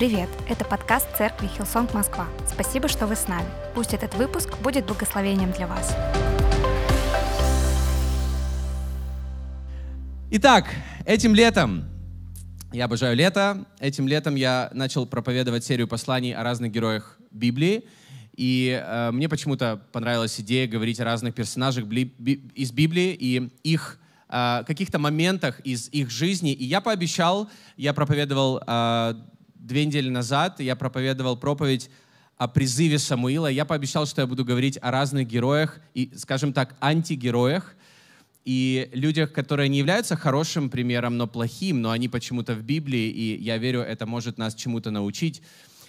Привет! Это подкаст церкви Hillsong Москва. Спасибо, что вы с нами. Пусть этот выпуск будет благословением для вас. Итак, этим летом, я обожаю лето, этим летом я начал проповедовать серию посланий о разных героях Библии. И э, мне почему-то понравилась идея говорить о разных персонажах бли- би- из Библии и их э, каких-то моментах из их жизни. И я пообещал, я проповедовал э, две недели назад, я проповедовал проповедь о призыве Самуила. Я пообещал, что я буду говорить о разных героях и, скажем так, антигероях, и людях, которые не являются хорошим примером, но плохим, но они почему-то в Библии, и я верю, это может нас чему-то научить.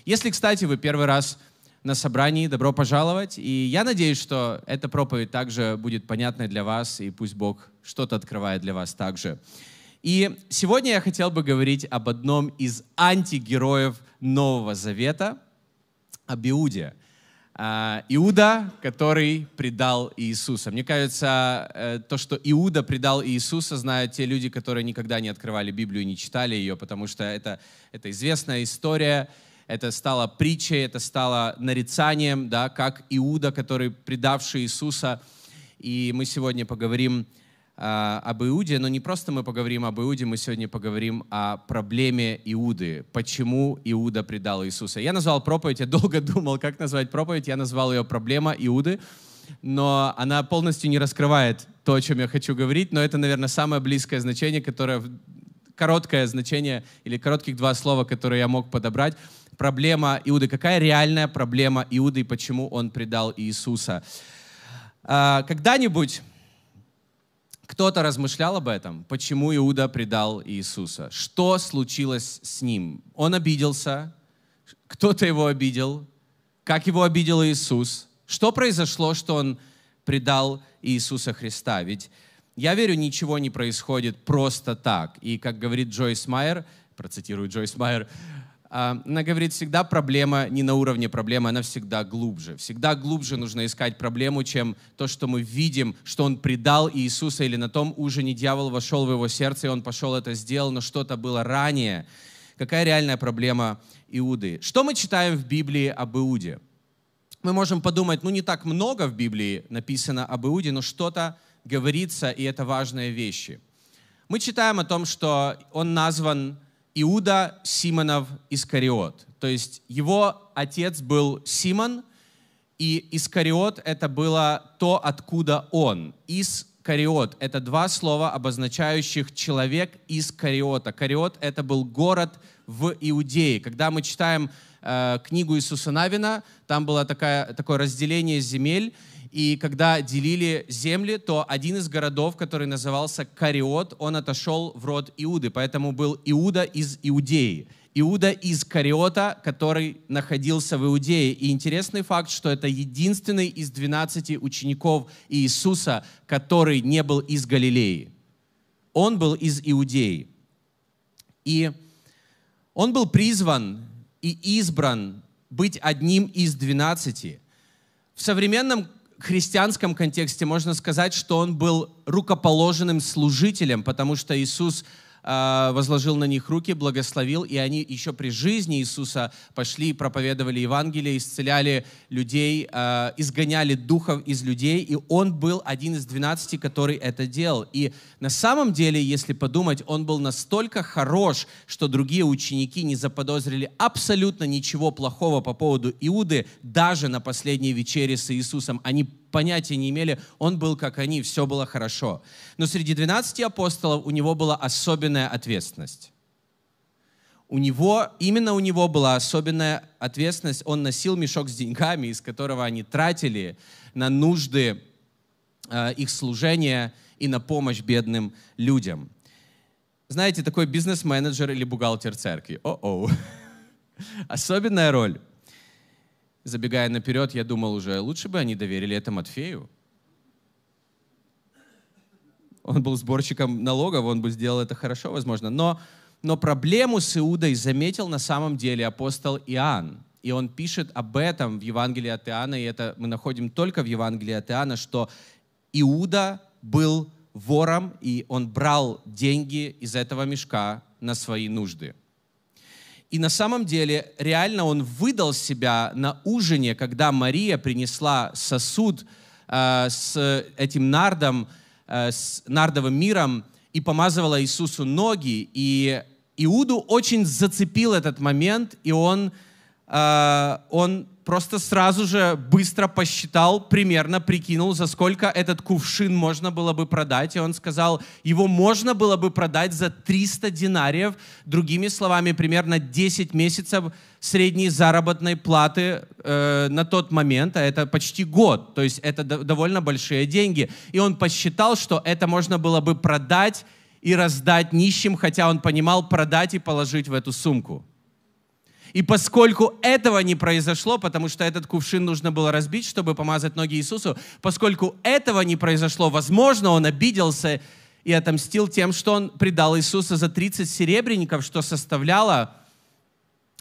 Если, кстати, вы первый раз на собрании, добро пожаловать, и я надеюсь, что эта проповедь также будет понятной для вас, и пусть Бог что-то открывает для вас также. И сегодня я хотел бы говорить об одном из антигероев Нового Завета, об Иуде. А, Иуда, который предал Иисуса. Мне кажется, э, то, что Иуда предал Иисуса, знают те люди, которые никогда не открывали Библию, не читали ее, потому что это, это известная история, это стало притчей, это стало нарицанием, да, как Иуда, который предавший Иисуса. И мы сегодня поговорим об Иуде, но не просто мы поговорим об Иуде, мы сегодня поговорим о проблеме Иуды, почему Иуда предал Иисуса. Я назвал проповедь, я долго думал, как назвать проповедь, я назвал ее «Проблема Иуды», но она полностью не раскрывает то, о чем я хочу говорить, но это, наверное, самое близкое значение, которое, короткое значение или коротких два слова, которые я мог подобрать. Проблема Иуды. Какая реальная проблема Иуды и почему он предал Иисуса? А, когда-нибудь кто-то размышлял об этом, почему Иуда предал Иисуса? Что случилось с ним? Он обиделся, кто-то его обидел, как его обидел Иисус? Что произошло, что он предал Иисуса Христа? Ведь я верю, ничего не происходит просто так. И как говорит Джойс Майер, процитирую Джойс Майер, она говорит, всегда проблема не на уровне проблемы, она всегда глубже. Всегда глубже нужно искать проблему, чем то, что мы видим, что он предал Иисуса, или на том ужине дьявол вошел в его сердце, и он пошел это сделал, но что-то было ранее. Какая реальная проблема Иуды? Что мы читаем в Библии об Иуде? Мы можем подумать, ну не так много в Библии написано об Иуде, но что-то говорится, и это важные вещи. Мы читаем о том, что он назван Иуда Симонов Искариот. То есть его отец был Симон, и Искариот — это было то, откуда он. Искариот — это два слова, обозначающих человек из Кариота. Кариот — это был город в Иудее. Когда мы читаем э, книгу Иисуса Навина, там было такое, такое разделение земель, и когда делили земли, то один из городов, который назывался Кариот, он отошел в род Иуды, поэтому был Иуда из Иудеи. Иуда из Кариота, который находился в Иудее. И интересный факт, что это единственный из 12 учеников Иисуса, который не был из Галилеи. Он был из Иудеи. И он был призван и избран быть одним из 12. В современном христианском контексте можно сказать, что он был рукоположенным служителем, потому что Иисус возложил на них руки, благословил, и они еще при жизни Иисуса пошли и проповедовали Евангелие, исцеляли людей, а, изгоняли духов из людей, и он был один из двенадцати, который это делал. И на самом деле, если подумать, он был настолько хорош, что другие ученики не заподозрили абсолютно ничего плохого по поводу Иуды, даже на последней вечере с Иисусом. Они понятия не имели, он был как они, все было хорошо. Но среди 12 апостолов у него была особенная ответственность. У него, именно у него была особенная ответственность. Он носил мешок с деньгами, из которого они тратили на нужды э, их служения и на помощь бедным людям. Знаете, такой бизнес-менеджер или бухгалтер церкви. О-о. Особенная роль забегая наперед, я думал уже, лучше бы они доверили это Матфею. Он был сборщиком налогов, он бы сделал это хорошо, возможно. Но, но проблему с Иудой заметил на самом деле апостол Иоанн. И он пишет об этом в Евангелии от Иоанна, и это мы находим только в Евангелии от Иоанна, что Иуда был вором, и он брал деньги из этого мешка на свои нужды. И на самом деле реально он выдал себя на ужине, когда Мария принесла сосуд э, с этим нардом, э, с нардовым миром и помазывала Иисусу ноги. И Иуду очень зацепил этот момент, и он, э, он просто сразу же быстро посчитал, примерно прикинул, за сколько этот кувшин можно было бы продать. И он сказал, его можно было бы продать за 300 динариев. Другими словами, примерно 10 месяцев средней заработной платы э, на тот момент, а это почти год. То есть это довольно большие деньги. И он посчитал, что это можно было бы продать и раздать нищим, хотя он понимал продать и положить в эту сумку. И поскольку этого не произошло, потому что этот кувшин нужно было разбить, чтобы помазать ноги Иисусу, поскольку этого не произошло, возможно, он обиделся и отомстил тем, что он предал Иисуса за 30 серебряников, что составляло,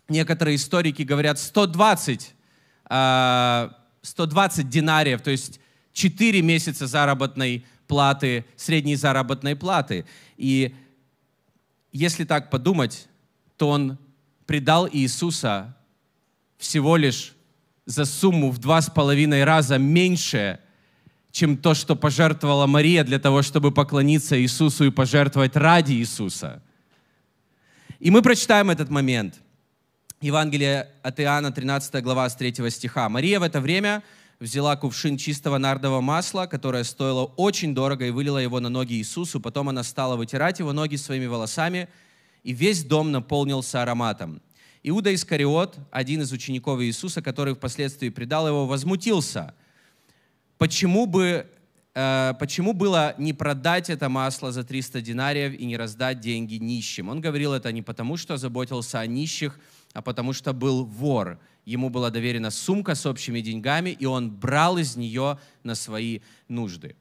некоторые историки говорят, 120, 120 динариев, то есть 4 месяца заработной платы, средней заработной платы. И если так подумать, то он предал Иисуса всего лишь за сумму в два с половиной раза меньше, чем то, что пожертвовала Мария для того, чтобы поклониться Иисусу и пожертвовать ради Иисуса. И мы прочитаем этот момент. Евангелие от Иоанна, 13 глава, с 3 стиха. Мария в это время взяла кувшин чистого нардового масла, которое стоило очень дорого, и вылила его на ноги Иисусу. Потом она стала вытирать его ноги своими волосами – и весь дом наполнился ароматом. Иуда Искариот, один из учеников Иисуса, который впоследствии предал его, возмутился. Почему бы э, почему было не продать это масло за 300 динариев и не раздать деньги нищим? Он говорил это не потому, что заботился о нищих, а потому что был вор. Ему была доверена сумка с общими деньгами, и он брал из нее на свои нужды.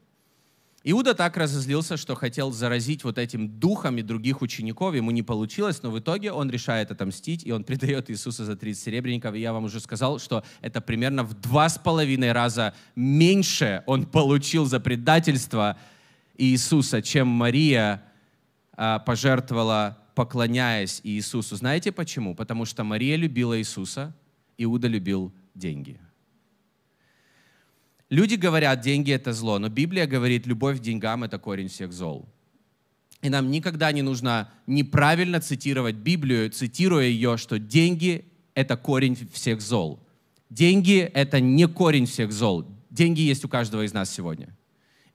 Иуда так разозлился, что хотел заразить вот этим духом и других учеников. Ему не получилось, но в итоге он решает отомстить, и он предает Иисуса за 30 серебряников. И я вам уже сказал, что это примерно в два с половиной раза меньше он получил за предательство Иисуса, чем Мария а, пожертвовала, поклоняясь Иисусу. Знаете почему? Потому что Мария любила Иисуса, Иуда любил деньги. Люди говорят, деньги это зло, но Библия говорит, любовь к деньгам это корень всех зол. И нам никогда не нужно неправильно цитировать Библию, цитируя ее, что деньги это корень всех зол. Деньги это не корень всех зол. Деньги есть у каждого из нас сегодня.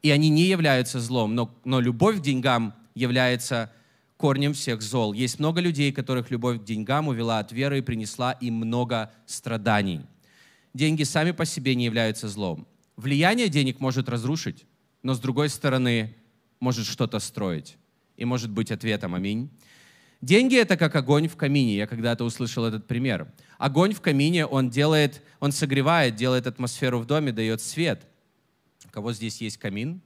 И они не являются злом, но, но любовь к деньгам является корнем всех зол. Есть много людей, которых любовь к деньгам увела от веры и принесла им много страданий. Деньги сами по себе не являются злом. Влияние денег может разрушить, но с другой стороны может что-то строить и может быть ответом. Аминь. Деньги — это как огонь в камине. Я когда-то услышал этот пример. Огонь в камине, он делает, он согревает, делает атмосферу в доме, дает свет. У кого здесь есть камин?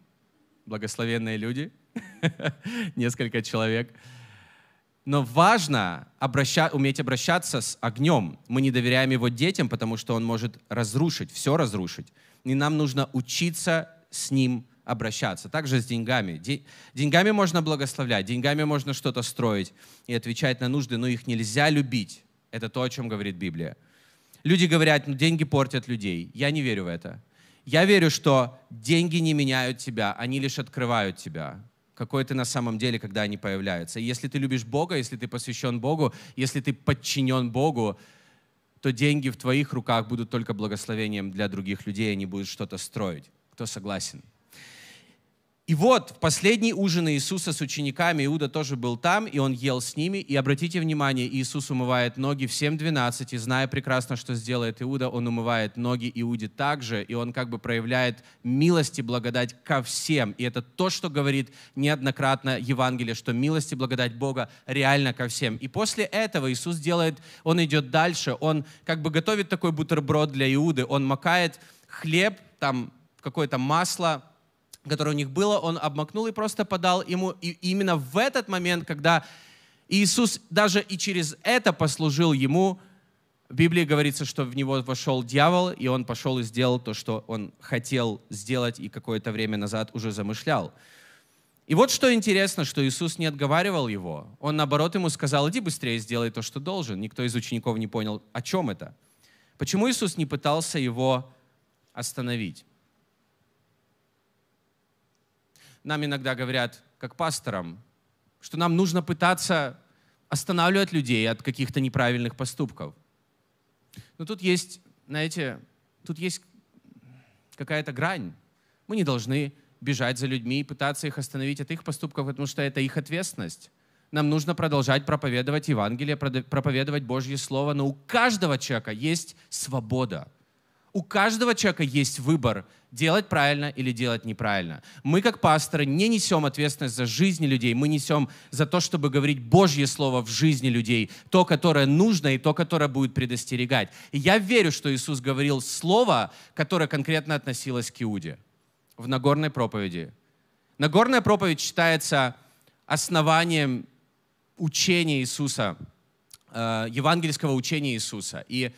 Благословенные люди. Несколько человек. Но важно обраща, уметь обращаться с огнем. Мы не доверяем его детям, потому что он может разрушить, все разрушить и нам нужно учиться с ним обращаться. Также с деньгами. Деньгами можно благословлять, деньгами можно что-то строить и отвечать на нужды, но их нельзя любить. Это то, о чем говорит Библия. Люди говорят, ну деньги портят людей. Я не верю в это. Я верю, что деньги не меняют тебя, они лишь открывают тебя. Какой ты на самом деле, когда они появляются. И если ты любишь Бога, если ты посвящен Богу, если ты подчинен Богу, то деньги в твоих руках будут только благословением для других людей, они будут что-то строить. Кто согласен? И вот в последний ужин Иисуса с учениками, Иуда тоже был там, и он ел с ними. И обратите внимание, Иисус умывает ноги всем двенадцати, зная прекрасно, что сделает Иуда, он умывает ноги Иуде также, и он как бы проявляет милость и благодать ко всем. И это то, что говорит неоднократно Евангелие, что милость и благодать Бога реально ко всем. И после этого Иисус делает, он идет дальше, он как бы готовит такой бутерброд для Иуды, он макает хлеб, там какое-то масло, которое у них было, он обмакнул и просто подал ему. И именно в этот момент, когда Иисус даже и через это послужил ему, в Библии говорится, что в него вошел дьявол, и он пошел и сделал то, что он хотел сделать и какое-то время назад уже замышлял. И вот что интересно, что Иисус не отговаривал его. Он, наоборот, ему сказал, иди быстрее, сделай то, что должен. Никто из учеников не понял, о чем это. Почему Иисус не пытался его остановить? Нам иногда говорят, как пасторам, что нам нужно пытаться останавливать людей от каких-то неправильных поступков. Но тут есть, знаете, тут есть какая-то грань. Мы не должны бежать за людьми и пытаться их остановить от их поступков, потому что это их ответственность. Нам нужно продолжать проповедовать Евангелие, проповедовать Божье Слово, но у каждого человека есть свобода. У каждого человека есть выбор, делать правильно или делать неправильно. Мы, как пасторы, не несем ответственность за жизни людей, мы несем за то, чтобы говорить Божье Слово в жизни людей, то, которое нужно и то, которое будет предостерегать. И я верю, что Иисус говорил Слово, которое конкретно относилось к Иуде в Нагорной проповеди. Нагорная проповедь считается основанием учения Иисуса, э, евангельского учения Иисуса. И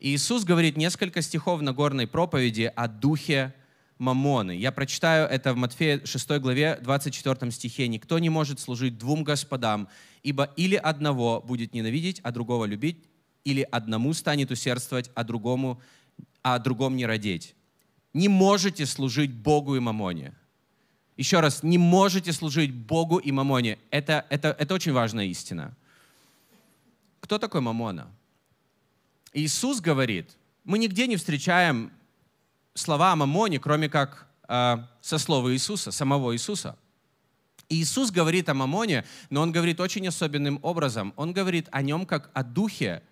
Иисус говорит несколько стихов в Нагорной проповеди о духе Мамоны. Я прочитаю это в Матфея 6 главе 24 стихе. «Никто не может служить двум господам, ибо или одного будет ненавидеть, а другого любить, или одному станет усердствовать, а другому, а другом не родить не можете служить Богу и Мамоне. Еще раз, не можете служить Богу и Мамоне. Это, это, это очень важная истина. Кто такой Мамона? Иисус говорит, мы нигде не встречаем слова о Мамоне, кроме как э, со слова Иисуса, самого Иисуса. Иисус говорит о Мамоне, но Он говорит очень особенным образом. Он говорит о нем как о духе,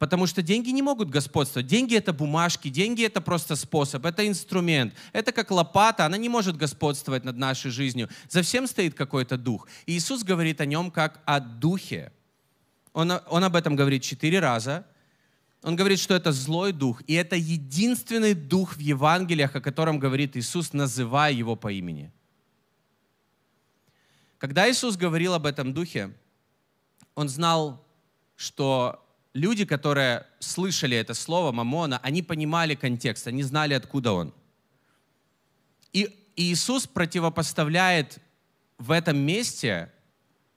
Потому что деньги не могут господствовать. Деньги — это бумажки, деньги — это просто способ, это инструмент. Это как лопата, она не может господствовать над нашей жизнью. За всем стоит какой-то дух. Иисус говорит о нем как о духе. Он, он об этом говорит четыре раза. Он говорит, что это злой дух, и это единственный дух в Евангелиях, о котором говорит Иисус, называя его по имени. Когда Иисус говорил об этом духе, он знал, что люди, которые слышали это слово «мамона», они понимали контекст, они знали, откуда он. И Иисус противопоставляет в этом месте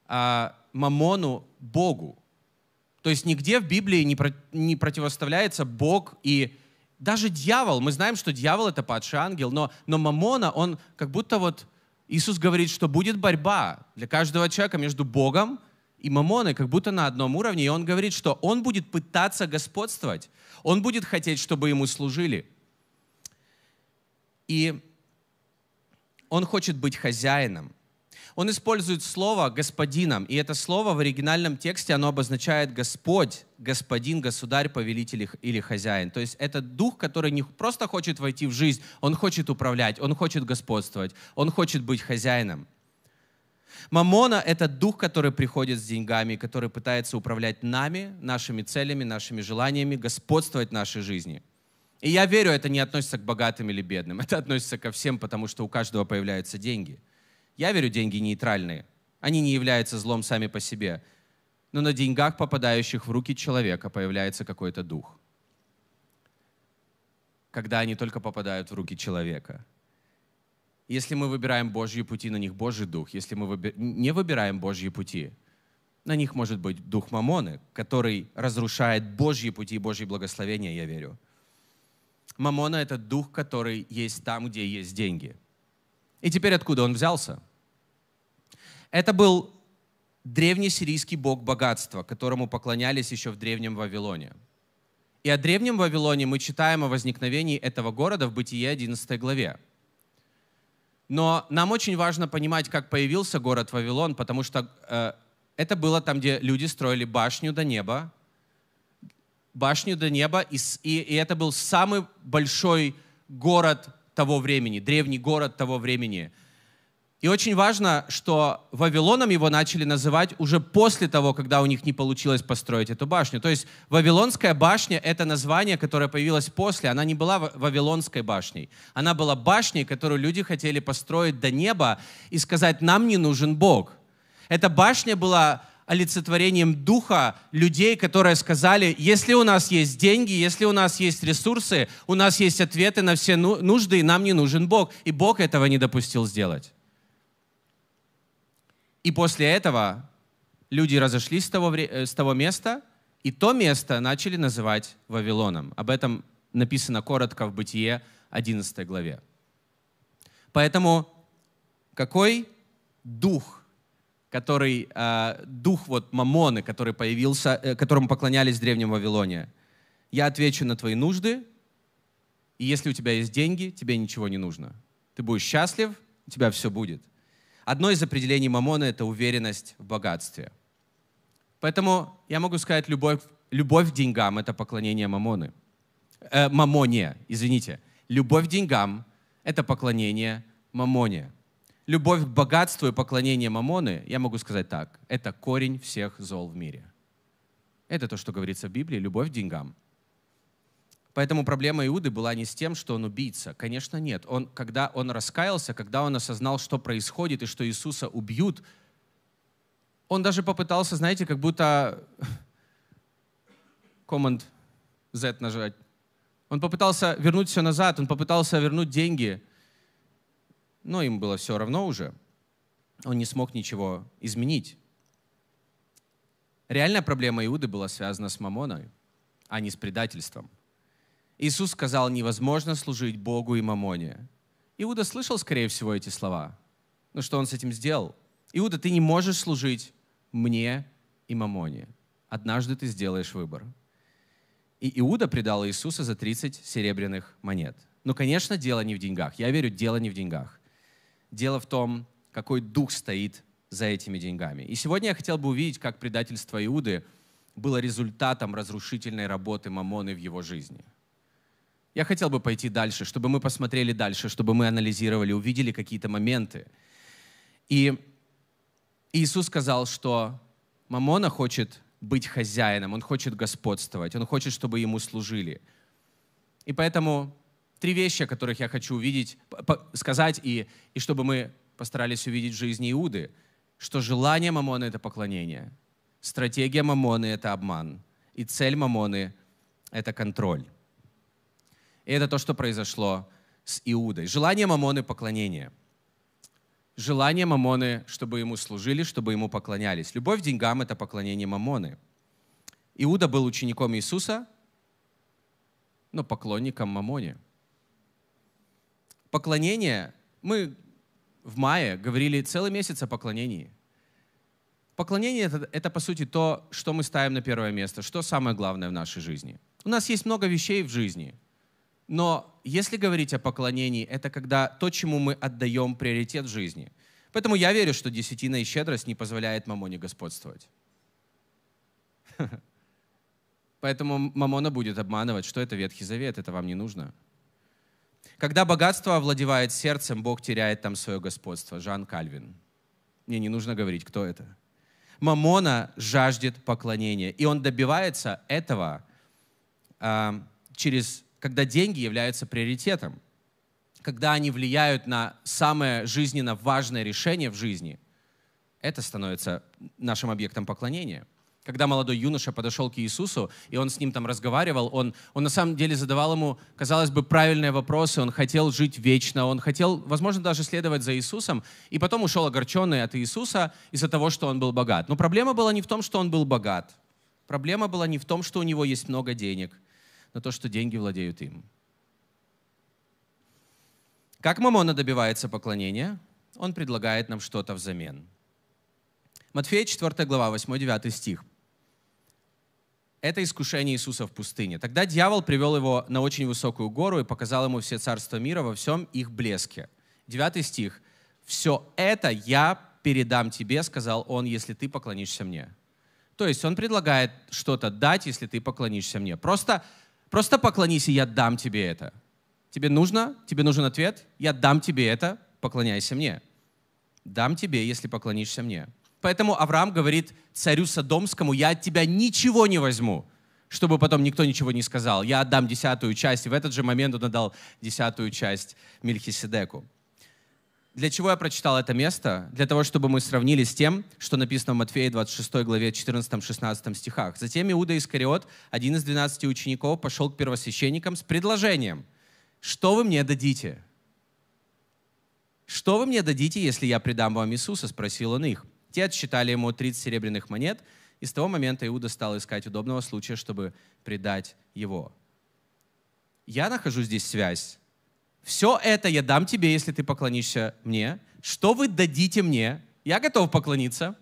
а, мамону Богу. То есть нигде в Библии не, про, не противоставляется Бог и даже дьявол. Мы знаем, что дьявол — это падший ангел, но, но мамона, он как будто вот... Иисус говорит, что будет борьба для каждого человека между Богом и Мамоны как будто на одном уровне, и он говорит, что он будет пытаться господствовать, он будет хотеть, чтобы ему служили. И он хочет быть хозяином. Он использует слово «господином», и это слово в оригинальном тексте, оно обозначает «Господь», «господин», «государь», «повелитель» или «хозяин». То есть это дух, который не просто хочет войти в жизнь, он хочет управлять, он хочет господствовать, он хочет быть хозяином. Мамона — это дух, который приходит с деньгами, который пытается управлять нами, нашими целями, нашими желаниями, господствовать в нашей жизни. И я верю, это не относится к богатым или бедным. Это относится ко всем, потому что у каждого появляются деньги. Я верю, деньги нейтральные. Они не являются злом сами по себе. Но на деньгах, попадающих в руки человека, появляется какой-то дух. Когда они только попадают в руки человека — если мы выбираем Божьи пути, на них Божий Дух. Если мы выби... не выбираем Божьи пути, на них может быть дух Мамоны, который разрушает Божьи пути и Божьи благословения, я верю. Мамона — это дух, который есть там, где есть деньги. И теперь откуда он взялся? Это был древний сирийский бог богатства, которому поклонялись еще в Древнем Вавилоне. И о Древнем Вавилоне мы читаем о возникновении этого города в Бытие 11 главе. Но нам очень важно понимать, как появился город Вавилон, потому что э, это было там, где люди строили башню до неба, башню до неба, и, и, и это был самый большой город того времени, древний город того времени – и очень важно, что Вавилоном его начали называть уже после того, когда у них не получилось построить эту башню. То есть Вавилонская башня — это название, которое появилось после. Она не была Вавилонской башней. Она была башней, которую люди хотели построить до неба и сказать, нам не нужен Бог. Эта башня была олицетворением духа людей, которые сказали, если у нас есть деньги, если у нас есть ресурсы, у нас есть ответы на все ну-, нужды, и нам не нужен Бог. И Бог этого не допустил сделать. И после этого люди разошлись с того, э, с того места, и то место начали называть Вавилоном. Об этом написано коротко в Бытие 11 главе. Поэтому какой дух, который, э, дух вот Мамоны, который появился, э, которому поклонялись в Древнем Вавилоне? Я отвечу на твои нужды, и если у тебя есть деньги, тебе ничего не нужно. Ты будешь счастлив, у тебя все будет. Одно из определений Мамона — это уверенность в богатстве. Поэтому я могу сказать, любовь, любовь к деньгам — это поклонение Мамоны. Э, мамоне, извините. Любовь к деньгам — это поклонение Мамоне. Любовь к богатству и поклонение Мамоны, я могу сказать так, это корень всех зол в мире. Это то, что говорится в Библии, любовь к деньгам. Поэтому проблема Иуды была не с тем, что он убийца. Конечно, нет. Он, когда он раскаялся, когда он осознал, что происходит и что Иисуса убьют, он даже попытался, знаете, как будто Command Z нажать. Он попытался вернуть все назад, он попытался вернуть деньги, но им было все равно уже. Он не смог ничего изменить. Реальная проблема Иуды была связана с мамоной, а не с предательством. Иисус сказал, невозможно служить Богу и мамоне. Иуда слышал, скорее всего, эти слова. Но что он с этим сделал? Иуда, ты не можешь служить мне и мамоне. Однажды ты сделаешь выбор. И Иуда предал Иисуса за 30 серебряных монет. Но, конечно, дело не в деньгах. Я верю, дело не в деньгах. Дело в том, какой дух стоит за этими деньгами. И сегодня я хотел бы увидеть, как предательство Иуды было результатом разрушительной работы Мамоны в его жизни. Я хотел бы пойти дальше, чтобы мы посмотрели дальше, чтобы мы анализировали, увидели какие-то моменты. И Иисус сказал, что Мамона хочет быть хозяином, он хочет господствовать, он хочет, чтобы ему служили. И поэтому три вещи, о которых я хочу увидеть, сказать, и, и чтобы мы постарались увидеть в жизни Иуды, что желание Мамоны — это поклонение, стратегия Мамоны — это обман, и цель Мамоны — это контроль. И это то, что произошло с Иудой. Желание Мамоны — поклонение. Желание Мамоны, чтобы ему служили, чтобы ему поклонялись. Любовь к деньгам — это поклонение Мамоны. Иуда был учеником Иисуса, но поклонником Мамоне. Поклонение, мы в мае говорили целый месяц о поклонении. Поклонение это, — это, по сути, то, что мы ставим на первое место, что самое главное в нашей жизни. У нас есть много вещей в жизни — но если говорить о поклонении, это когда то, чему мы отдаем приоритет в жизни. Поэтому я верю, что десятина и щедрость не позволяет мамоне господствовать. Поэтому мамона будет обманывать, что это Ветхий Завет, это вам не нужно. Когда богатство овладевает сердцем, Бог теряет там свое господство. Жан Кальвин. Мне не нужно говорить, кто это. Мамона жаждет поклонения, и он добивается этого э, через когда деньги являются приоритетом, когда они влияют на самое жизненно важное решение в жизни, это становится нашим объектом поклонения. Когда молодой юноша подошел к Иисусу, и он с ним там разговаривал, он, он на самом деле задавал ему, казалось бы, правильные вопросы, он хотел жить вечно, он хотел, возможно, даже следовать за Иисусом, и потом ушел огорченный от Иисуса из-за того, что он был богат. Но проблема была не в том, что он был богат. Проблема была не в том, что у него есть много денег на то, что деньги владеют им. Как Мамона добивается поклонения? Он предлагает нам что-то взамен. Матфея 4 глава, 8-9 стих. Это искушение Иисуса в пустыне. Тогда дьявол привел его на очень высокую гору и показал ему все царства мира во всем их блеске. Девятый стих. «Все это я передам тебе, сказал он, если ты поклонишься мне». То есть он предлагает что-то дать, если ты поклонишься мне. Просто Просто поклонись, и я дам тебе это. Тебе нужно? Тебе нужен ответ? Я дам тебе это, поклоняйся мне. Дам тебе, если поклонишься мне. Поэтому Авраам говорит царю Содомскому, я от тебя ничего не возьму, чтобы потом никто ничего не сказал. Я отдам десятую часть. И в этот же момент он отдал десятую часть Мельхиседеку. Для чего я прочитал это место? Для того, чтобы мы сравнили с тем, что написано в Матфея 26 главе 14-16 стихах. Затем Иуда Искариот, один из 12 учеников, пошел к первосвященникам с предложением. «Что вы мне дадите?» «Что вы мне дадите, если я предам вам Иисуса?» — спросил он их. Те отсчитали ему 30 серебряных монет, и с того момента Иуда стал искать удобного случая, чтобы предать его. Я нахожу здесь связь. Все это я дам тебе, если ты поклонишься мне. Что вы дадите мне? Я готов поклониться.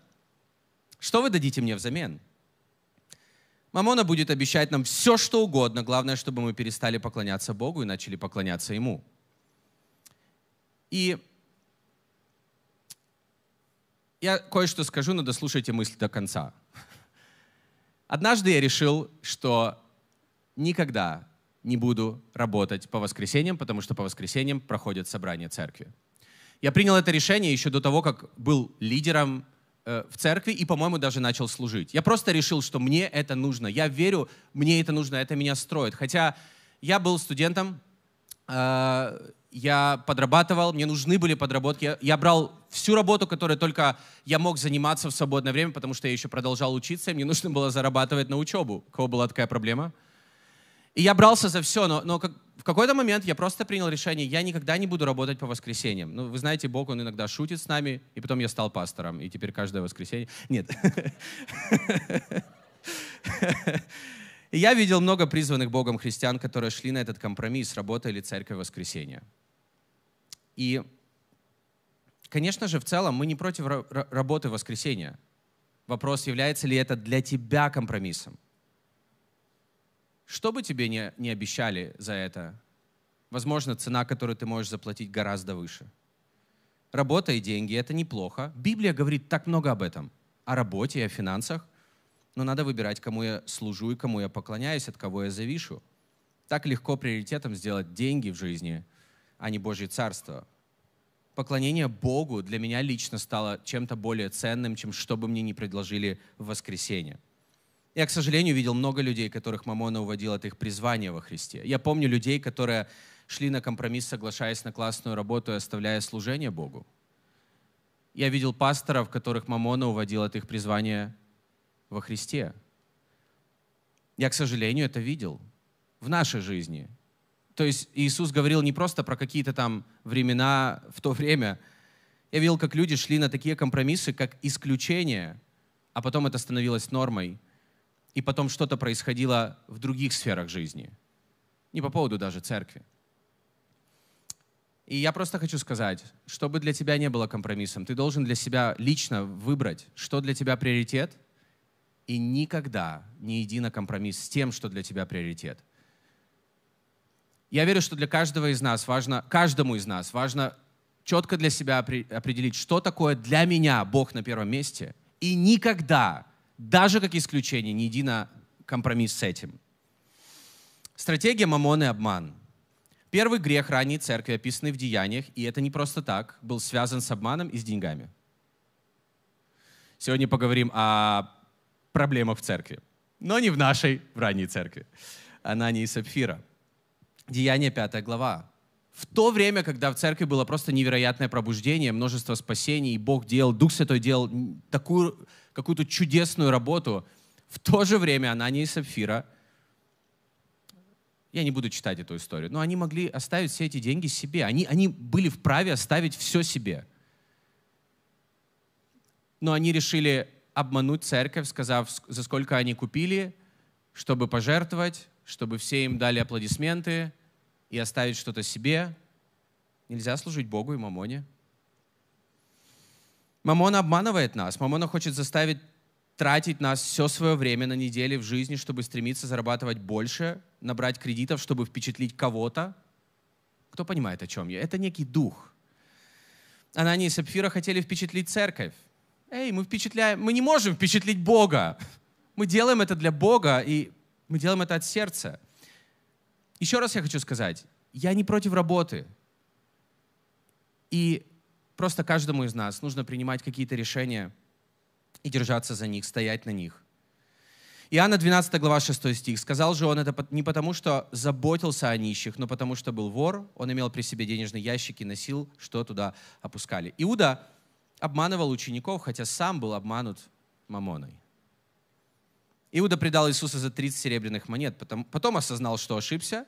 Что вы дадите мне взамен? Мамона будет обещать нам все, что угодно. Главное, чтобы мы перестали поклоняться Богу и начали поклоняться Ему. И я кое-что скажу, но дослушайте мысль до конца. Однажды я решил, что никогда не буду работать по воскресеньям, потому что по воскресеньям проходят собрания церкви. Я принял это решение еще до того, как был лидером э, в церкви и, по-моему, даже начал служить. Я просто решил, что мне это нужно. Я верю, мне это нужно, это меня строит. Хотя я был студентом, э, я подрабатывал, мне нужны были подработки. Я, брал всю работу, которой только я мог заниматься в свободное время, потому что я еще продолжал учиться, и мне нужно было зарабатывать на учебу. У кого была такая проблема? И я брался за все, но, но как, в какой-то момент я просто принял решение, я никогда не буду работать по воскресеньям. Ну, вы знаете, Бог, Он иногда шутит с нами, и потом я стал пастором, и теперь каждое воскресенье... Нет. И я видел много призванных Богом христиан, которые шли на этот компромисс, работали церковь воскресенья. И, конечно же, в целом мы не против работы в воскресенье. Вопрос, является ли это для тебя компромиссом. Что бы тебе не, не обещали за это, возможно, цена, которую ты можешь заплатить, гораздо выше. Работа и деньги — это неплохо. Библия говорит так много об этом. О работе и о финансах. Но надо выбирать, кому я служу и кому я поклоняюсь, от кого я завишу. Так легко приоритетом сделать деньги в жизни, а не Божье Царство. Поклонение Богу для меня лично стало чем-то более ценным, чем что бы мне ни предложили в воскресенье. Я, к сожалению, видел много людей, которых Мамона уводил от их призвания во Христе. Я помню людей, которые шли на компромисс, соглашаясь на классную работу и оставляя служение Богу. Я видел пасторов, которых Мамона уводил от их призвания во Христе. Я, к сожалению, это видел в нашей жизни. То есть Иисус говорил не просто про какие-то там времена в то время. Я видел, как люди шли на такие компромиссы, как исключение, а потом это становилось нормой. И потом что-то происходило в других сферах жизни. Не по поводу даже церкви. И я просто хочу сказать, чтобы для тебя не было компромиссом, ты должен для себя лично выбрать, что для тебя приоритет, и никогда не иди на компромисс с тем, что для тебя приоритет. Я верю, что для каждого из нас важно, каждому из нас важно четко для себя определить, что такое для меня Бог на первом месте, и никогда, даже как исключение, не иди на компромисс с этим. Стратегия мамон обман. Первый грех ранней церкви, описанный в Деяниях, и это не просто так, был связан с обманом и с деньгами. Сегодня поговорим о проблемах в церкви, но не в нашей, в ранней церкви. Анания и Сапфира – Деяние 5 глава. В то время, когда в церкви было просто невероятное пробуждение, множество спасений, Бог делал, Дух Святой делал такую какую-то чудесную работу, в то же время Анания и Сапфира, я не буду читать эту историю, но они могли оставить все эти деньги себе. Они, они были вправе оставить все себе. Но они решили обмануть церковь, сказав, за сколько они купили, чтобы пожертвовать, чтобы все им дали аплодисменты и оставить что-то себе. Нельзя служить Богу и Мамоне. Мамона обманывает нас. Мамона хочет заставить тратить нас все свое время на недели в жизни, чтобы стремиться зарабатывать больше, набрать кредитов, чтобы впечатлить кого-то. Кто понимает, о чем я? Это некий дух. Анания и Сапфира хотели впечатлить церковь. Эй, мы впечатляем, мы не можем впечатлить Бога. Мы делаем это для Бога, и мы делаем это от сердца. Еще раз я хочу сказать, я не против работы. И просто каждому из нас нужно принимать какие-то решения и держаться за них, стоять на них. Иоанна 12 глава 6 стих. «Сказал же он это не потому, что заботился о нищих, но потому, что был вор. Он имел при себе денежные ящики, носил, что туда опускали». Иуда обманывал учеников, хотя сам был обманут мамоной. Иуда предал Иисуса за 30 серебряных монет, потом, потом осознал, что ошибся,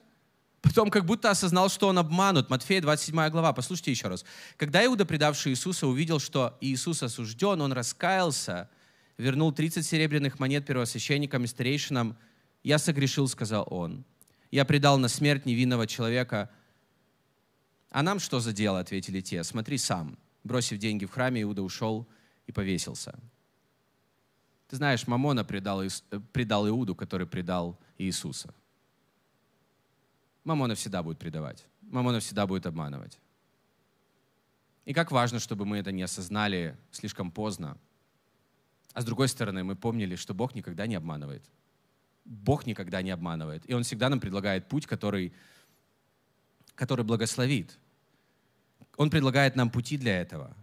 Потом как будто осознал, что он обманут. Матфея 27 глава, послушайте еще раз. Когда Иуда, предавший Иисуса, увидел, что Иисус осужден, он раскаялся, вернул 30 серебряных монет первосвященникам и старейшинам. «Я согрешил», — сказал он. «Я предал на смерть невинного человека». «А нам что за дело?» — ответили те. «Смотри сам». Бросив деньги в храме, Иуда ушел и повесился. Ты знаешь, Мамона предал, э, предал Иуду, который предал Иисуса. Мамона всегда будет предавать. Мамона всегда будет обманывать. И как важно, чтобы мы это не осознали слишком поздно. А с другой стороны, мы помнили, что Бог никогда не обманывает. Бог никогда не обманывает. И Он всегда нам предлагает путь, который, который благословит. Он предлагает нам пути для этого.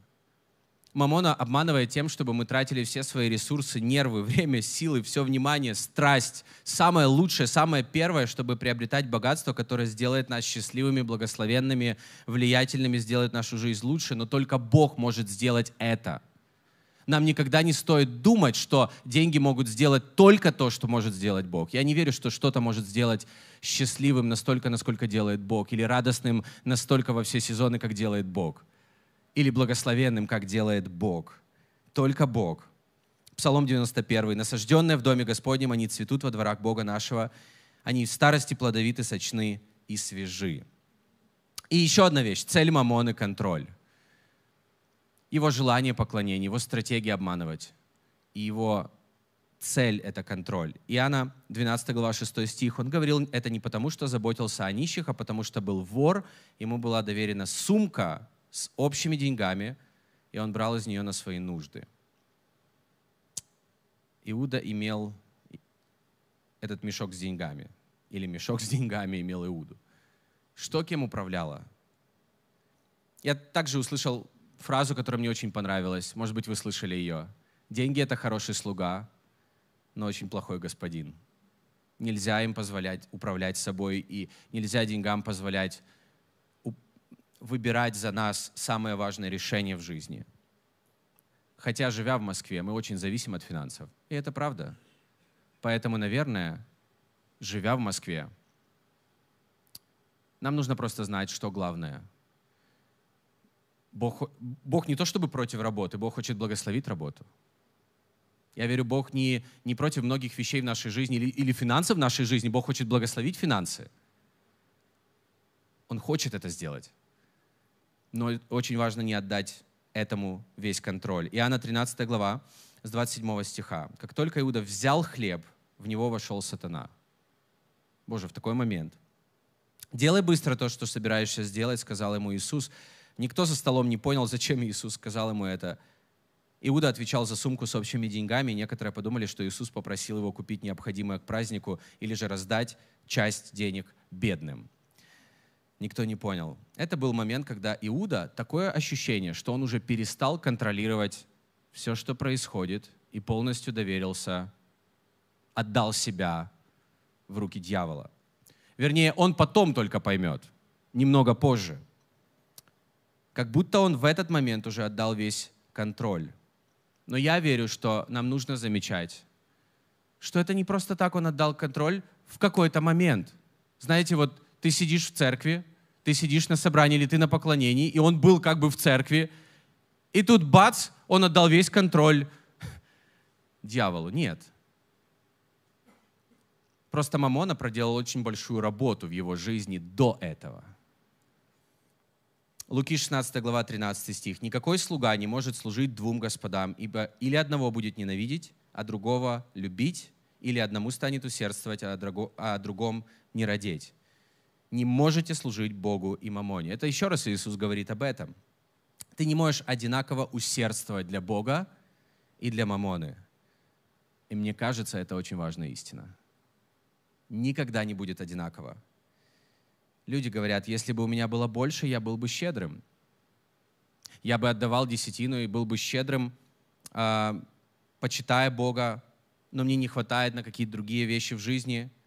Мамона обманывает тем, чтобы мы тратили все свои ресурсы, нервы, время, силы, все внимание, страсть, самое лучшее, самое первое, чтобы приобретать богатство, которое сделает нас счастливыми, благословенными, влиятельными, сделает нашу жизнь лучше, но только Бог может сделать это. Нам никогда не стоит думать, что деньги могут сделать только то, что может сделать Бог. Я не верю, что что-то может сделать счастливым настолько, насколько делает Бог, или радостным настолько во все сезоны, как делает Бог или благословенным, как делает Бог. Только Бог. Псалом 91. «Насажденные в доме Господнем, они цветут во дворах Бога нашего, они в старости плодовиты, сочны и свежи». И еще одна вещь. Цель Мамоны — контроль. Его желание поклонения, его стратегия обманывать. И его цель — это контроль. Иоанна 12 глава 6 стих, он говорил это не потому, что заботился о нищих, а потому что был вор, ему была доверена сумка с общими деньгами, и он брал из нее на свои нужды. Иуда имел этот мешок с деньгами, или мешок с деньгами имел Иуду. Что кем управляло? Я также услышал фразу, которая мне очень понравилась. Может быть, вы слышали ее. Деньги — это хороший слуга, но очень плохой господин. Нельзя им позволять управлять собой, и нельзя деньгам позволять выбирать за нас самое важное решение в жизни. Хотя, живя в Москве, мы очень зависим от финансов. И это правда. Поэтому, наверное, живя в Москве, нам нужно просто знать, что главное. Бог, Бог не то чтобы против работы, Бог хочет благословить работу. Я верю, Бог не, не против многих вещей в нашей жизни или, или финансов в нашей жизни. Бог хочет благословить финансы. Он хочет это сделать но очень важно не отдать этому весь контроль. Иоанна 13 глава, с 27 стиха. «Как только Иуда взял хлеб, в него вошел сатана». Боже, в такой момент. «Делай быстро то, что собираешься сделать», — сказал ему Иисус. Никто за столом не понял, зачем Иисус сказал ему это. Иуда отвечал за сумку с общими деньгами. Некоторые подумали, что Иисус попросил его купить необходимое к празднику или же раздать часть денег бедным никто не понял. Это был момент, когда Иуда, такое ощущение, что он уже перестал контролировать все, что происходит, и полностью доверился, отдал себя в руки дьявола. Вернее, он потом только поймет, немного позже. Как будто он в этот момент уже отдал весь контроль. Но я верю, что нам нужно замечать, что это не просто так он отдал контроль в какой-то момент. Знаете, вот ты сидишь в церкви, ты сидишь на собрании или ты на поклонении, и он был как бы в церкви, и тут бац, он отдал весь контроль дьяволу. Нет. Просто Мамона проделал очень большую работу в его жизни до этого. Луки 16 глава 13 стих. «Никакой слуга не может служить двум господам, ибо или одного будет ненавидеть, а другого любить, или одному станет усердствовать, а, а другом не родить не можете служить Богу и мамоне. Это еще раз Иисус говорит об этом. Ты не можешь одинаково усердствовать для Бога и для мамоны. И мне кажется, это очень важная истина. Никогда не будет одинаково. Люди говорят, если бы у меня было больше, я был бы щедрым. Я бы отдавал десятину и был бы щедрым, э, почитая Бога, но мне не хватает на какие-то другие вещи в жизни –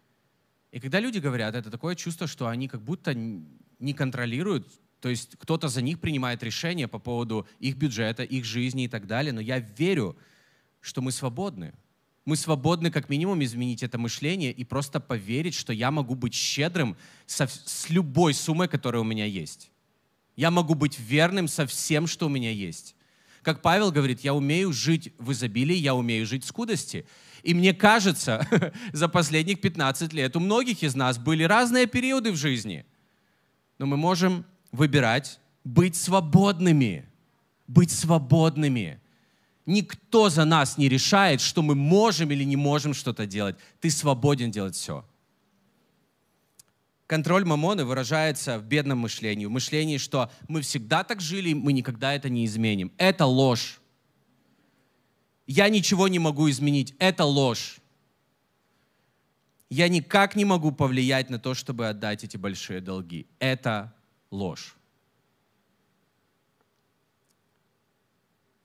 и когда люди говорят, это такое чувство, что они как будто не контролируют, то есть кто-то за них принимает решения по поводу их бюджета, их жизни и так далее. Но я верю, что мы свободны. Мы свободны как минимум изменить это мышление и просто поверить, что я могу быть щедрым со, с любой суммой, которая у меня есть. Я могу быть верным со всем, что у меня есть. Как Павел говорит, я умею жить в изобилии, я умею жить в скудости. И мне кажется, за последних 15 лет у многих из нас были разные периоды в жизни. Но мы можем выбирать быть свободными. Быть свободными. Никто за нас не решает, что мы можем или не можем что-то делать. Ты свободен делать все. Контроль мамоны выражается в бедном мышлении, в мышлении, что мы всегда так жили, мы никогда это не изменим. Это ложь. Я ничего не могу изменить. Это ложь. Я никак не могу повлиять на то, чтобы отдать эти большие долги. Это ложь.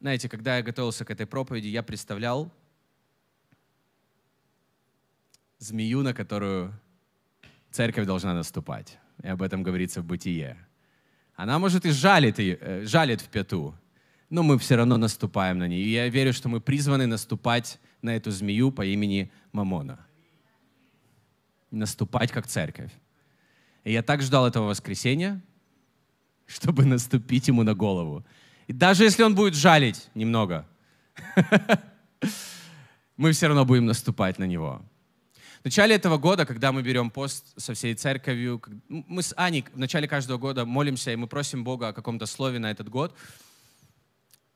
Знаете, когда я готовился к этой проповеди, я представлял змею, на которую церковь должна наступать. И об этом говорится в Бытие. Она, может, и жалит, и, э, жалит в пяту, но мы все равно наступаем на нее. И я верю, что мы призваны наступать на эту змею по имени Мамона. Наступать как церковь. И я так ждал этого воскресенья, чтобы наступить ему на голову. И даже если он будет жалить немного, мы все равно будем наступать на него. В начале этого года, когда мы берем пост со всей церковью, мы с Аней в начале каждого года молимся, и мы просим Бога о каком-то слове на этот год.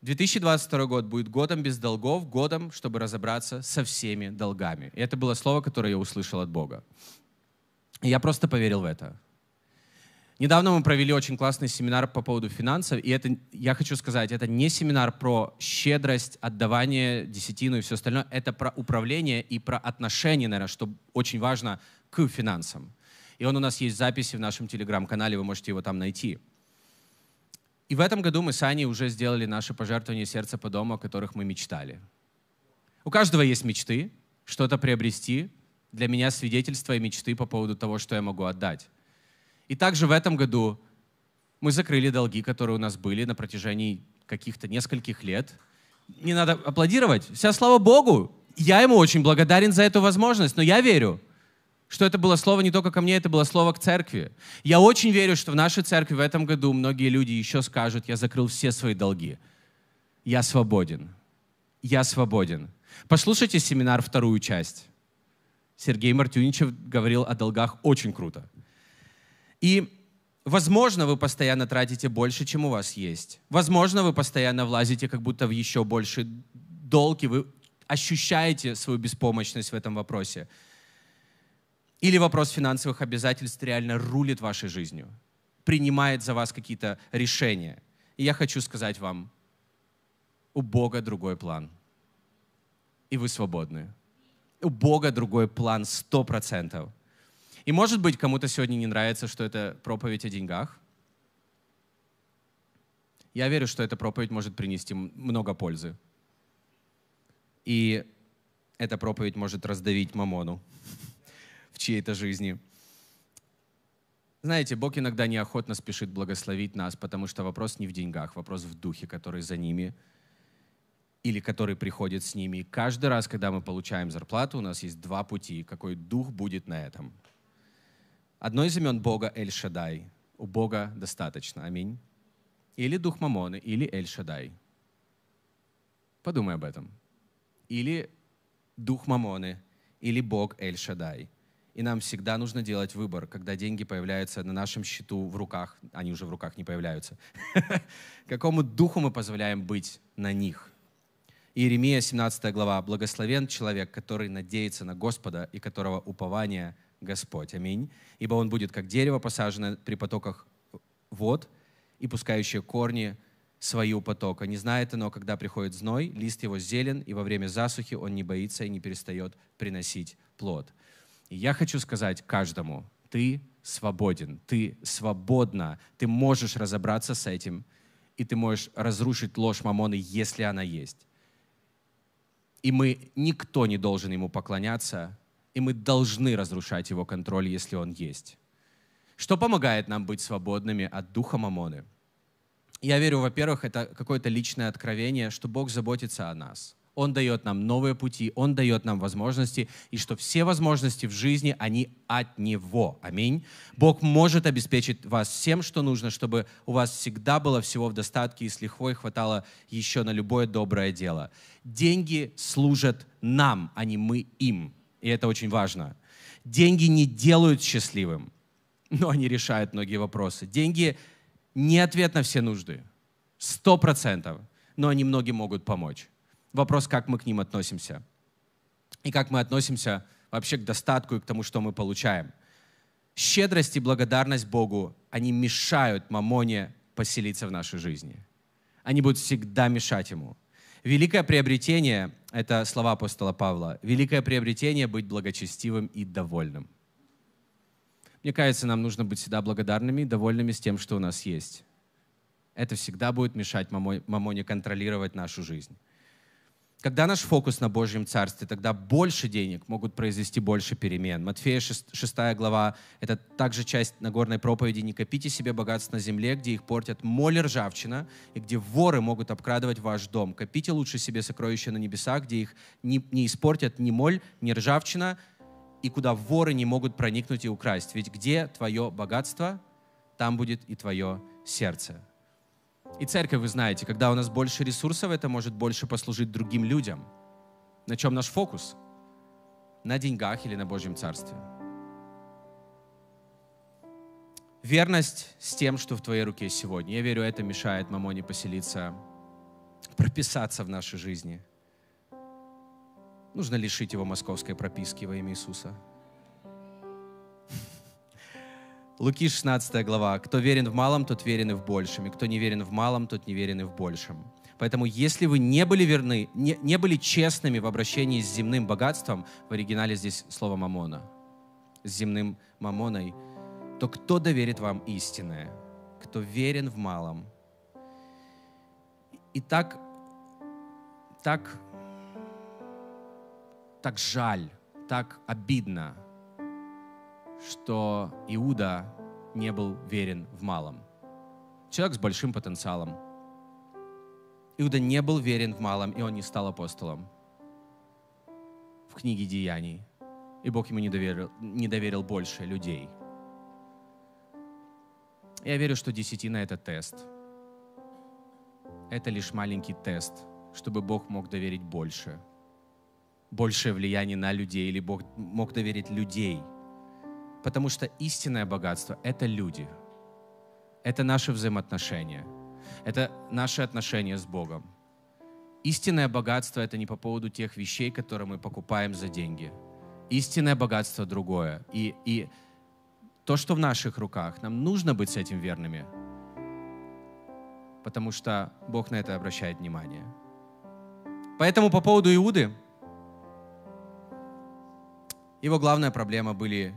2022 год будет годом без долгов, годом, чтобы разобраться со всеми долгами. И это было слово, которое я услышал от Бога. И я просто поверил в это. Недавно мы провели очень классный семинар по поводу финансов, и это, я хочу сказать, это не семинар про щедрость, отдавание, десятину и все остальное, это про управление и про отношения, наверное, что очень важно к финансам. И он у нас есть в записи в нашем телеграм-канале, вы можете его там найти. И в этом году мы с Аней уже сделали наши пожертвования сердца по дому, о которых мы мечтали. У каждого есть мечты, что-то приобрести. Для меня свидетельство и мечты по поводу того, что я могу отдать. И также в этом году мы закрыли долги, которые у нас были на протяжении каких-то нескольких лет. Не надо аплодировать. Вся слава Богу. Я ему очень благодарен за эту возможность, но я верю, что это было слово не только ко мне, это было слово к церкви. Я очень верю, что в нашей церкви в этом году многие люди еще скажут, я закрыл все свои долги. Я свободен. Я свободен. Послушайте семинар вторую часть. Сергей Мартюничев говорил о долгах очень круто. И, возможно, вы постоянно тратите больше, чем у вас есть. Возможно, вы постоянно влазите как будто в еще больше долг, и вы ощущаете свою беспомощность в этом вопросе. Или вопрос финансовых обязательств реально рулит вашей жизнью, принимает за вас какие-то решения. И я хочу сказать вам, у Бога другой план. И вы свободны. У Бога другой план сто процентов. И может быть, кому-то сегодня не нравится, что это проповедь о деньгах. Я верю, что эта проповедь может принести много пользы. И эта проповедь может раздавить мамону в чьей-то жизни. Знаете, Бог иногда неохотно спешит благословить нас, потому что вопрос не в деньгах, вопрос в духе, который за ними или который приходит с ними. И каждый раз, когда мы получаем зарплату, у нас есть два пути, какой дух будет на этом – Одно из имен Бога Эль-Шадай. У Бога достаточно. Аминь. Или дух Мамоны, или Эль-Шадай. Подумай об этом. Или дух Мамоны, или Бог Эль-Шадай. И нам всегда нужно делать выбор, когда деньги появляются на нашем счету в руках, они уже в руках не появляются. Какому духу мы позволяем быть на них? Иеремия, 17 глава. «Благословен человек, который надеется на Господа и которого упование Господь. Аминь. Ибо он будет как дерево, посаженное при потоках вод и пускающее корни свою потока. Не знает оно, когда приходит зной, лист его зелен, и во время засухи он не боится и не перестает приносить плод. И я хочу сказать каждому, ты свободен, ты свободна, ты можешь разобраться с этим, и ты можешь разрушить ложь мамоны, если она есть. И мы, никто не должен ему поклоняться, и мы должны разрушать его контроль, если он есть. Что помогает нам быть свободными от духа мамоны? Я верю, во-первых, это какое-то личное откровение, что Бог заботится о нас. Он дает нам новые пути, Он дает нам возможности, и что все возможности в жизни, они от Него. Аминь. Бог может обеспечить вас всем, что нужно, чтобы у вас всегда было всего в достатке и с лихвой хватало еще на любое доброе дело. Деньги служат нам, а не мы им. И это очень важно. Деньги не делают счастливым, но они решают многие вопросы. Деньги не ответ на все нужды. Сто процентов. Но они многим могут помочь. Вопрос, как мы к ним относимся. И как мы относимся вообще к достатку и к тому, что мы получаем. Щедрость и благодарность Богу, они мешают мамоне поселиться в нашей жизни. Они будут всегда мешать ему. Великое приобретение, это слова апостола Павла, великое приобретение быть благочестивым и довольным. Мне кажется, нам нужно быть всегда благодарными и довольными с тем, что у нас есть. Это всегда будет мешать мамоне контролировать нашу жизнь. Когда наш фокус на Божьем Царстве, тогда больше денег могут произвести больше перемен. Матфея 6, 6 глава — это также часть Нагорной проповеди «Не копите себе богатств на земле, где их портят моль и ржавчина, и где воры могут обкрадывать ваш дом. Копите лучше себе сокровища на небесах, где их не, не испортят ни моль, ни ржавчина, и куда воры не могут проникнуть и украсть. Ведь где твое богатство, там будет и твое сердце». И церковь, вы знаете, когда у нас больше ресурсов, это может больше послужить другим людям. На чем наш фокус? На деньгах или на Божьем Царстве? Верность с тем, что в твоей руке сегодня. Я верю, это мешает Мамоне поселиться, прописаться в нашей жизни. Нужно лишить его московской прописки во имя Иисуса. Луки 16 глава. «Кто верен в малом, тот верен и в большем, и кто не верен в малом, тот не верен и в большем». Поэтому если вы не были верны, не, не были честными в обращении с земным богатством, в оригинале здесь слово «мамона», с земным мамоной, то кто доверит вам истинное? Кто верен в малом? И так, так, так жаль, так обидно, что Иуда не был верен в малом. Человек с большим потенциалом. Иуда не был верен в малом, и он не стал апостолом. В книге Деяний. И Бог ему не доверил, не доверил больше людей. Я верю, что десятина — это тест. Это лишь маленький тест, чтобы Бог мог доверить больше. Большее влияние на людей, или Бог мог доверить людей — Потому что истинное богатство — это люди. Это наши взаимоотношения. Это наши отношения с Богом. Истинное богатство — это не по поводу тех вещей, которые мы покупаем за деньги. Истинное богатство другое. И, и то, что в наших руках, нам нужно быть с этим верными, потому что Бог на это обращает внимание. Поэтому по поводу Иуды, его главная проблема были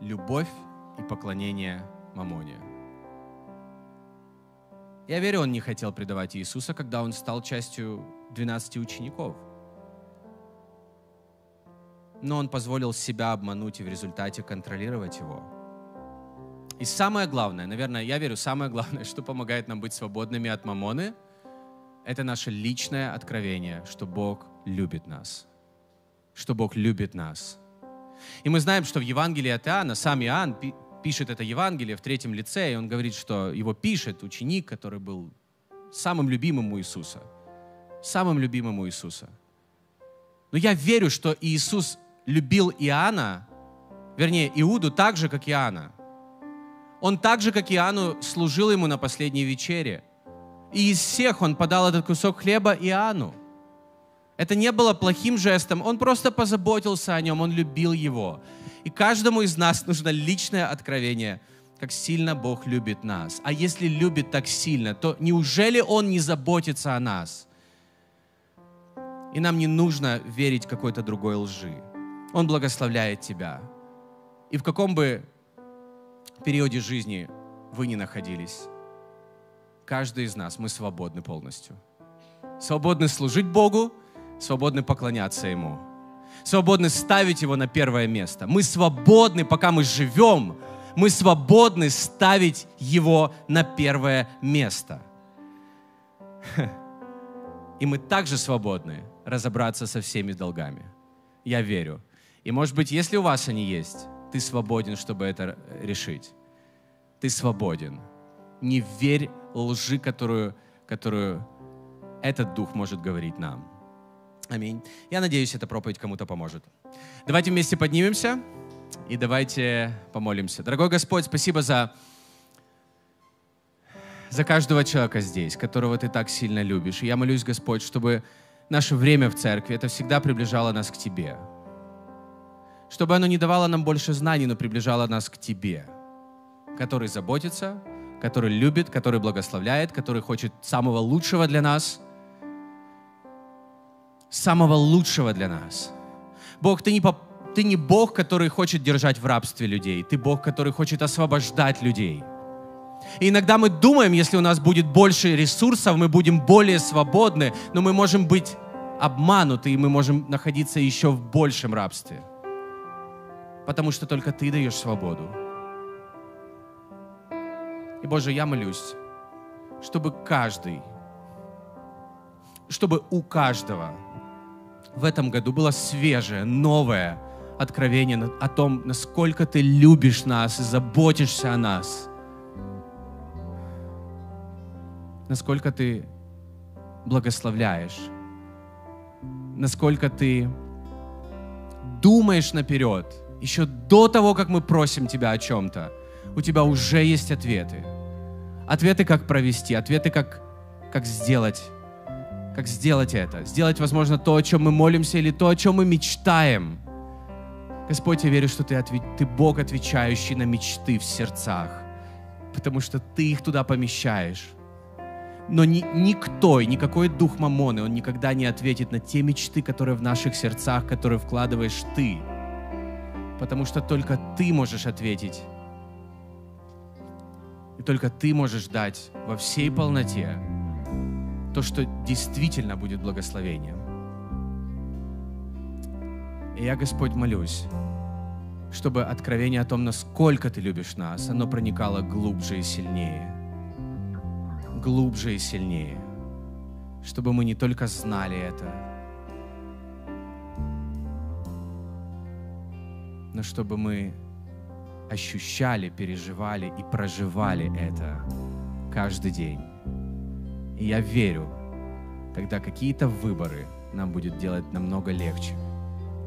любовь и поклонение Мамоне. Я верю, он не хотел предавать Иисуса, когда он стал частью 12 учеников. Но он позволил себя обмануть и в результате контролировать его. И самое главное, наверное, я верю, самое главное, что помогает нам быть свободными от мамоны, это наше личное откровение, что Бог любит нас. Что Бог любит нас. И мы знаем, что в Евангелии от Иоанна сам Иоанн пишет это Евангелие в третьем лице, и он говорит, что его пишет ученик, который был самым любимым у Иисуса. Самым любимым у Иисуса. Но я верю, что Иисус любил Иоанна, вернее, Иуду так же, как Иоанна. Он так же, как Иоанну, служил ему на последней вечере. И из всех он подал этот кусок хлеба Иоанну. Это не было плохим жестом, он просто позаботился о нем, он любил его. И каждому из нас нужно личное откровение, как сильно Бог любит нас. А если любит так сильно, то неужели Он не заботится о нас? И нам не нужно верить какой-то другой лжи. Он благословляет тебя. И в каком бы периоде жизни вы ни находились, каждый из нас, мы свободны полностью. Свободны служить Богу, свободны поклоняться Ему, свободны ставить Его на первое место. Мы свободны, пока мы живем, мы свободны ставить Его на первое место. И мы также свободны разобраться со всеми долгами. Я верю. И может быть, если у вас они есть, ты свободен, чтобы это решить. Ты свободен. Не верь лжи, которую, которую этот дух может говорить нам. Аминь. Я надеюсь, эта проповедь кому-то поможет. Давайте вместе поднимемся и давайте помолимся. Дорогой Господь, спасибо за, за каждого человека здесь, которого Ты так сильно любишь. И я молюсь, Господь, чтобы наше время в церкви, это всегда приближало нас к Тебе. Чтобы оно не давало нам больше знаний, но приближало нас к Тебе, который заботится, который любит, который благословляет, который хочет самого лучшего для нас, самого лучшего для нас. Бог, Ты не, по, ты не Бог, который хочет держать в рабстве людей, Ты Бог, который хочет освобождать людей. И иногда мы думаем, если у нас будет больше ресурсов, мы будем более свободны, но мы можем быть обмануты, и мы можем находиться еще в большем рабстве. Потому что только Ты даешь свободу. И, Боже, я молюсь, чтобы каждый, чтобы у каждого в этом году было свежее, новое откровение о том, насколько Ты любишь нас и заботишься о нас. Насколько Ты благословляешь. Насколько Ты думаешь наперед. Еще до того, как мы просим Тебя о чем-то, у Тебя уже есть ответы. Ответы, как провести, ответы, как, как сделать как сделать это. Сделать, возможно, то, о чем мы молимся, или то, о чем мы мечтаем. Господь, я верю, что Ты, отве... ты Бог, отвечающий на мечты в сердцах, потому что Ты их туда помещаешь. Но ни, никто никакой дух Мамоны, он никогда не ответит на те мечты, которые в наших сердцах, которые вкладываешь Ты. Потому что только Ты можешь ответить. И только Ты можешь дать во всей полноте то, что действительно будет благословением. И я, Господь, молюсь, чтобы откровение о том, насколько Ты любишь нас, оно проникало глубже и сильнее. Глубже и сильнее. Чтобы мы не только знали это, но чтобы мы ощущали, переживали и проживали это каждый день. И я верю, тогда какие-то выборы нам будет делать намного легче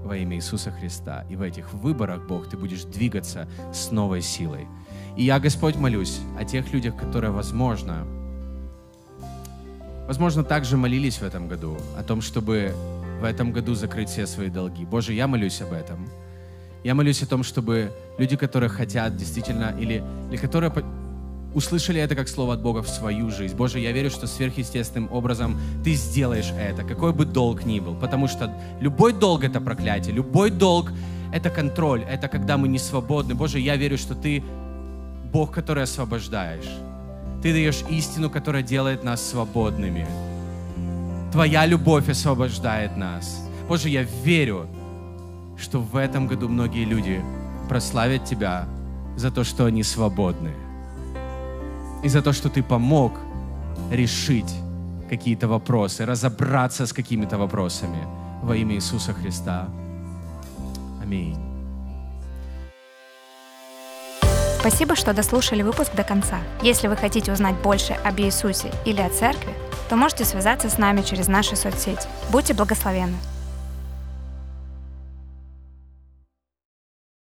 во имя Иисуса Христа. И в этих выборах, Бог, Ты будешь двигаться с новой силой. И я, Господь, молюсь о тех людях, которые, возможно, возможно, также молились в этом году, о том, чтобы в этом году закрыть все свои долги. Боже, я молюсь об этом. Я молюсь о том, чтобы люди, которые хотят действительно, или, или которые услышали это как слово от Бога в свою жизнь. Боже, я верю, что сверхъестественным образом Ты сделаешь это, какой бы долг ни был. Потому что любой долг — это проклятие, любой долг — это контроль, это когда мы не свободны. Боже, я верю, что Ты Бог, который освобождаешь. Ты даешь истину, которая делает нас свободными. Твоя любовь освобождает нас. Боже, я верю, что в этом году многие люди прославят Тебя за то, что они свободны и за то, что Ты помог решить какие-то вопросы, разобраться с какими-то вопросами во имя Иисуса Христа. Аминь. Спасибо, что дослушали выпуск до конца. Если вы хотите узнать больше об Иисусе или о церкви, то можете связаться с нами через наши соцсети. Будьте благословенны!